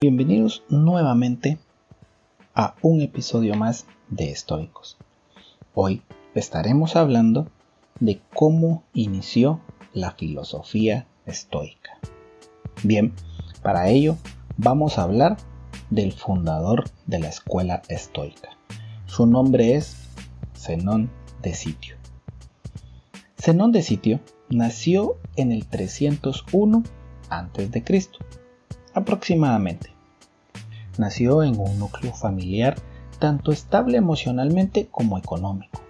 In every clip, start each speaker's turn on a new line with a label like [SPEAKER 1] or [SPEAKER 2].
[SPEAKER 1] Bienvenidos nuevamente a un episodio más de Estoicos. Hoy estaremos hablando de cómo inició la filosofía estoica. Bien, para ello vamos a hablar del fundador de la escuela estoica. Su nombre es Zenón de Sitio. Zenón de Sitio nació en el 301 a.C aproximadamente. Nació en un núcleo familiar tanto estable emocionalmente como económico.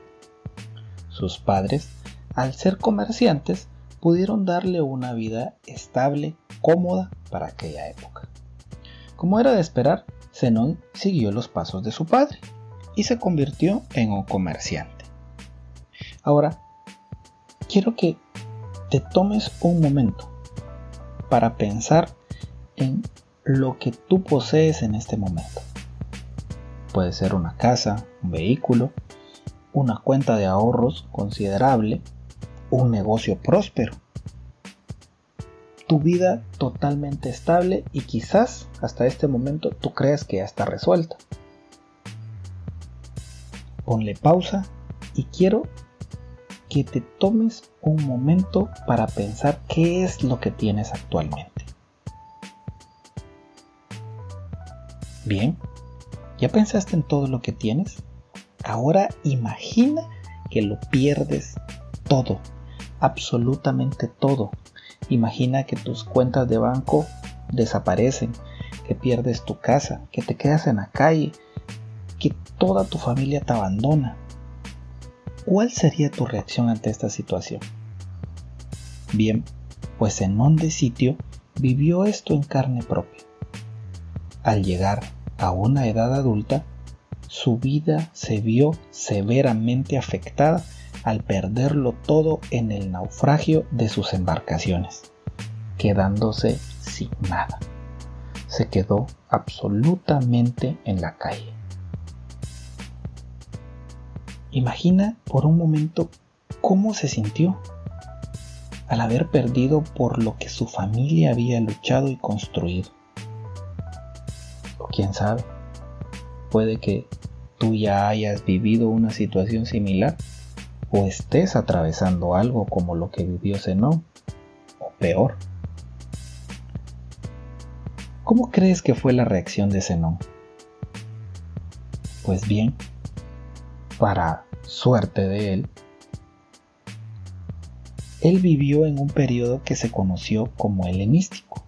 [SPEAKER 1] Sus padres, al ser comerciantes, pudieron darle una vida estable, cómoda para aquella época. Como era de esperar, Zenón siguió los pasos de su padre y se convirtió en un comerciante. Ahora, quiero que te tomes un momento para pensar en lo que tú posees en este momento. Puede ser una casa, un vehículo, una cuenta de ahorros considerable, un negocio próspero, tu vida totalmente estable y quizás hasta este momento tú creas que ya está resuelta. Ponle pausa y quiero que te tomes un momento para pensar qué es lo que tienes actualmente. Bien, ¿ya pensaste en todo lo que tienes? Ahora imagina que lo pierdes todo, absolutamente todo. Imagina que tus cuentas de banco desaparecen, que pierdes tu casa, que te quedas en la calle, que toda tu familia te abandona. ¿Cuál sería tu reacción ante esta situación? Bien, pues en de Sitio vivió esto en carne propia. Al llegar a una edad adulta, su vida se vio severamente afectada al perderlo todo en el naufragio de sus embarcaciones, quedándose sin nada. Se quedó absolutamente en la calle. Imagina por un momento cómo se sintió al haber perdido por lo que su familia había luchado y construido quién sabe, puede que tú ya hayas vivido una situación similar o estés atravesando algo como lo que vivió Zenón o peor. ¿Cómo crees que fue la reacción de Zenón? Pues bien, para suerte de él, él vivió en un periodo que se conoció como helenístico.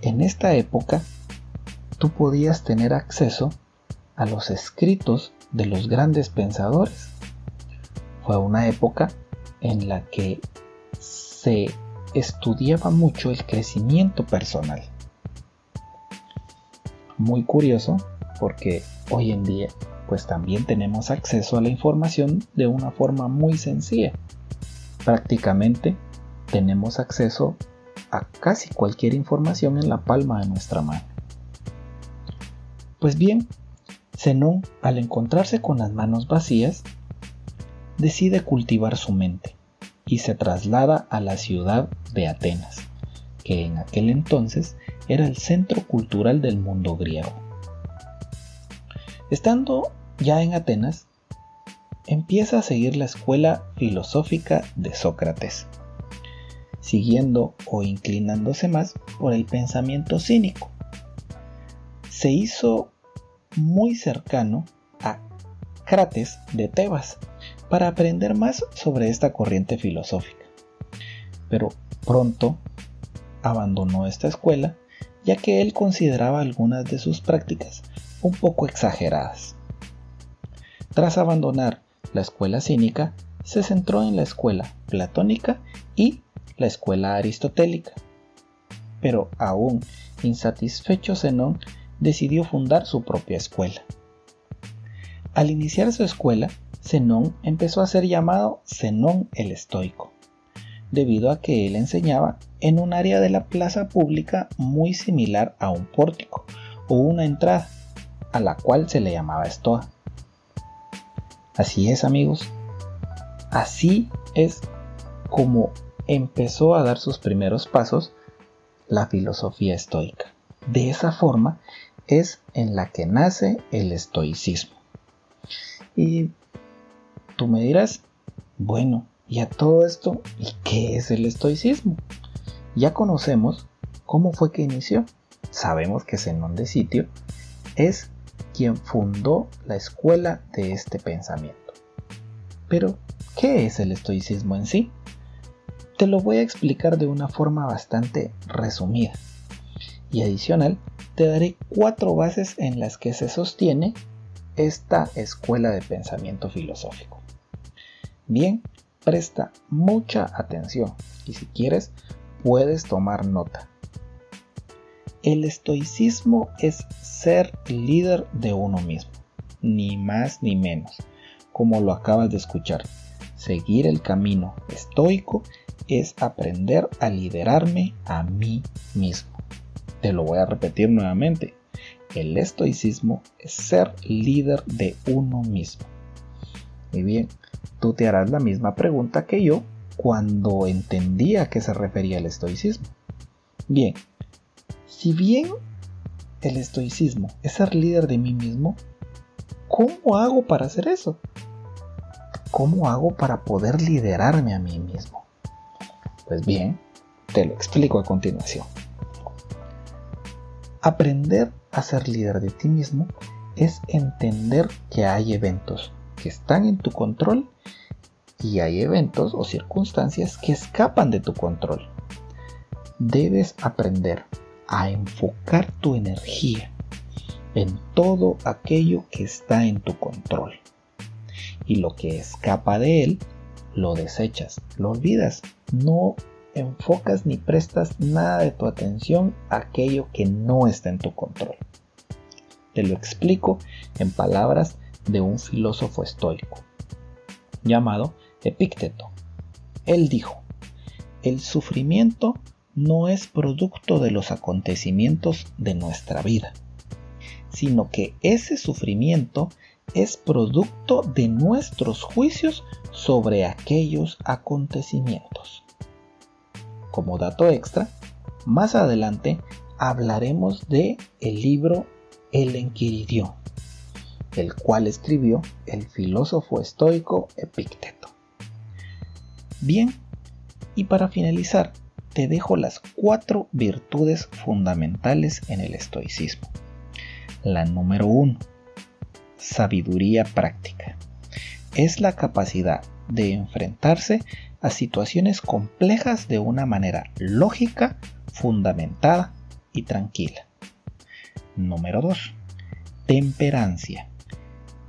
[SPEAKER 1] En esta época, tú podías tener acceso a los escritos de los grandes pensadores. Fue una época en la que se estudiaba mucho el crecimiento personal. Muy curioso porque hoy en día pues también tenemos acceso a la información de una forma muy sencilla. Prácticamente tenemos acceso a casi cualquier información en la palma de nuestra mano. Pues bien, Zenón, al encontrarse con las manos vacías, decide cultivar su mente y se traslada a la ciudad de Atenas, que en aquel entonces era el centro cultural del mundo griego. Estando ya en Atenas, empieza a seguir la escuela filosófica de Sócrates, siguiendo o inclinándose más por el pensamiento cínico, se hizo muy cercano a Crates de Tebas para aprender más sobre esta corriente filosófica. Pero pronto abandonó esta escuela ya que él consideraba algunas de sus prácticas un poco exageradas. Tras abandonar la escuela cínica, se centró en la escuela platónica y la escuela aristotélica. Pero aún insatisfecho Zenón decidió fundar su propia escuela. Al iniciar su escuela, Zenón empezó a ser llamado Zenón el Estoico, debido a que él enseñaba en un área de la plaza pública muy similar a un pórtico o una entrada, a la cual se le llamaba estoa. Así es amigos, así es como empezó a dar sus primeros pasos la filosofía estoica De esa forma es en la que nace el estoicismo. Y tú me dirás, bueno, y a todo esto, ¿y qué es el estoicismo? Ya conocemos cómo fue que inició. Sabemos que Zenón de Sitio es quien fundó la escuela de este pensamiento. Pero, ¿qué es el estoicismo en sí? Te lo voy a explicar de una forma bastante resumida. Y adicional, te daré cuatro bases en las que se sostiene esta escuela de pensamiento filosófico. Bien, presta mucha atención y si quieres puedes tomar nota. El estoicismo es ser líder de uno mismo, ni más ni menos, como lo acabas de escuchar. Seguir el camino estoico es aprender a liderarme a mí mismo. Te lo voy a repetir nuevamente. El estoicismo es ser líder de uno mismo. Muy bien, tú te harás la misma pregunta que yo cuando entendí a qué se refería el estoicismo. Bien, si bien el estoicismo es ser líder de mí mismo, ¿cómo hago para hacer eso? ¿Cómo hago para poder liderarme a mí mismo? Pues bien, te lo explico a continuación. Aprender a ser líder de ti mismo es entender que hay eventos que están en tu control y hay eventos o circunstancias que escapan de tu control. Debes aprender a enfocar tu energía en todo aquello que está en tu control. Y lo que escapa de él, lo desechas, lo olvidas. No enfocas ni prestas nada de tu atención a aquello que no está en tu control. Te lo explico en palabras de un filósofo estoico llamado Epícteto. Él dijo, el sufrimiento no es producto de los acontecimientos de nuestra vida, sino que ese sufrimiento es producto de nuestros juicios sobre aquellos acontecimientos. Como dato extra, más adelante hablaremos de el libro El Enquiridión, el cual escribió el filósofo estoico Epícteto. Bien, y para finalizar, te dejo las cuatro virtudes fundamentales en el estoicismo. La número uno, sabiduría práctica. Es la capacidad de enfrentarse a situaciones complejas de una manera lógica, fundamentada y tranquila. Número 2. Temperancia.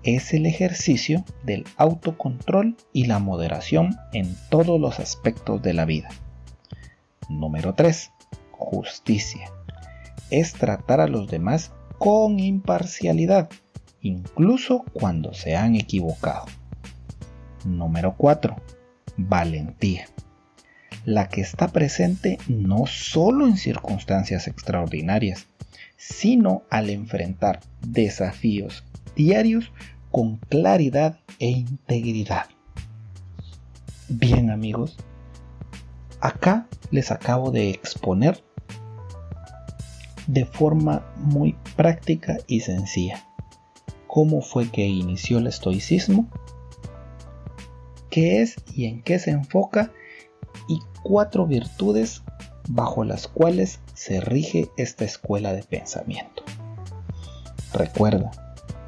[SPEAKER 1] Es el ejercicio del autocontrol y la moderación en todos los aspectos de la vida. Número 3. Justicia. Es tratar a los demás con imparcialidad, incluso cuando se han equivocado. Número 4. Valentía. La que está presente no solo en circunstancias extraordinarias, sino al enfrentar desafíos diarios con claridad e integridad. Bien amigos, Acá les acabo de exponer de forma muy práctica y sencilla cómo fue que inició el estoicismo, qué es y en qué se enfoca y cuatro virtudes bajo las cuales se rige esta escuela de pensamiento. Recuerda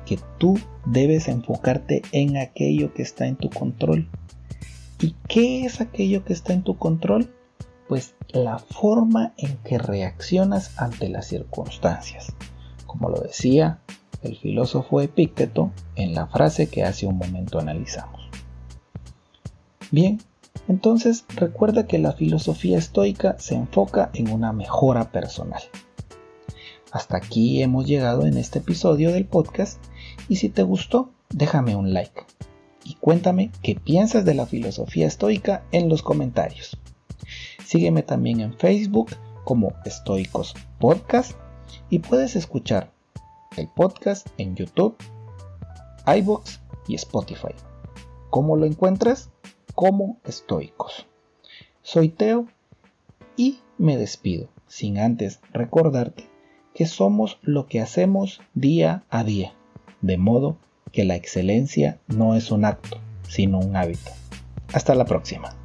[SPEAKER 1] que tú debes enfocarte en aquello que está en tu control ¿Y qué es aquello que está en tu control? Pues la forma en que reaccionas ante las circunstancias. Como lo decía el filósofo Epícteto en la frase que hace un momento analizamos. Bien, entonces recuerda que la filosofía estoica se enfoca en una mejora personal. Hasta aquí hemos llegado en este episodio del podcast y si te gustó, déjame un like y cuéntame qué piensas de la filosofía estoica en los comentarios. Sígueme también en Facebook como Estoicos Podcast y puedes escuchar el podcast en YouTube, iBox y Spotify. ¿Cómo lo encuentras? Como Estoicos. Soy Teo y me despido sin antes recordarte que somos lo que hacemos día a día, de modo que la excelencia no es un acto, sino un hábito. Hasta la próxima.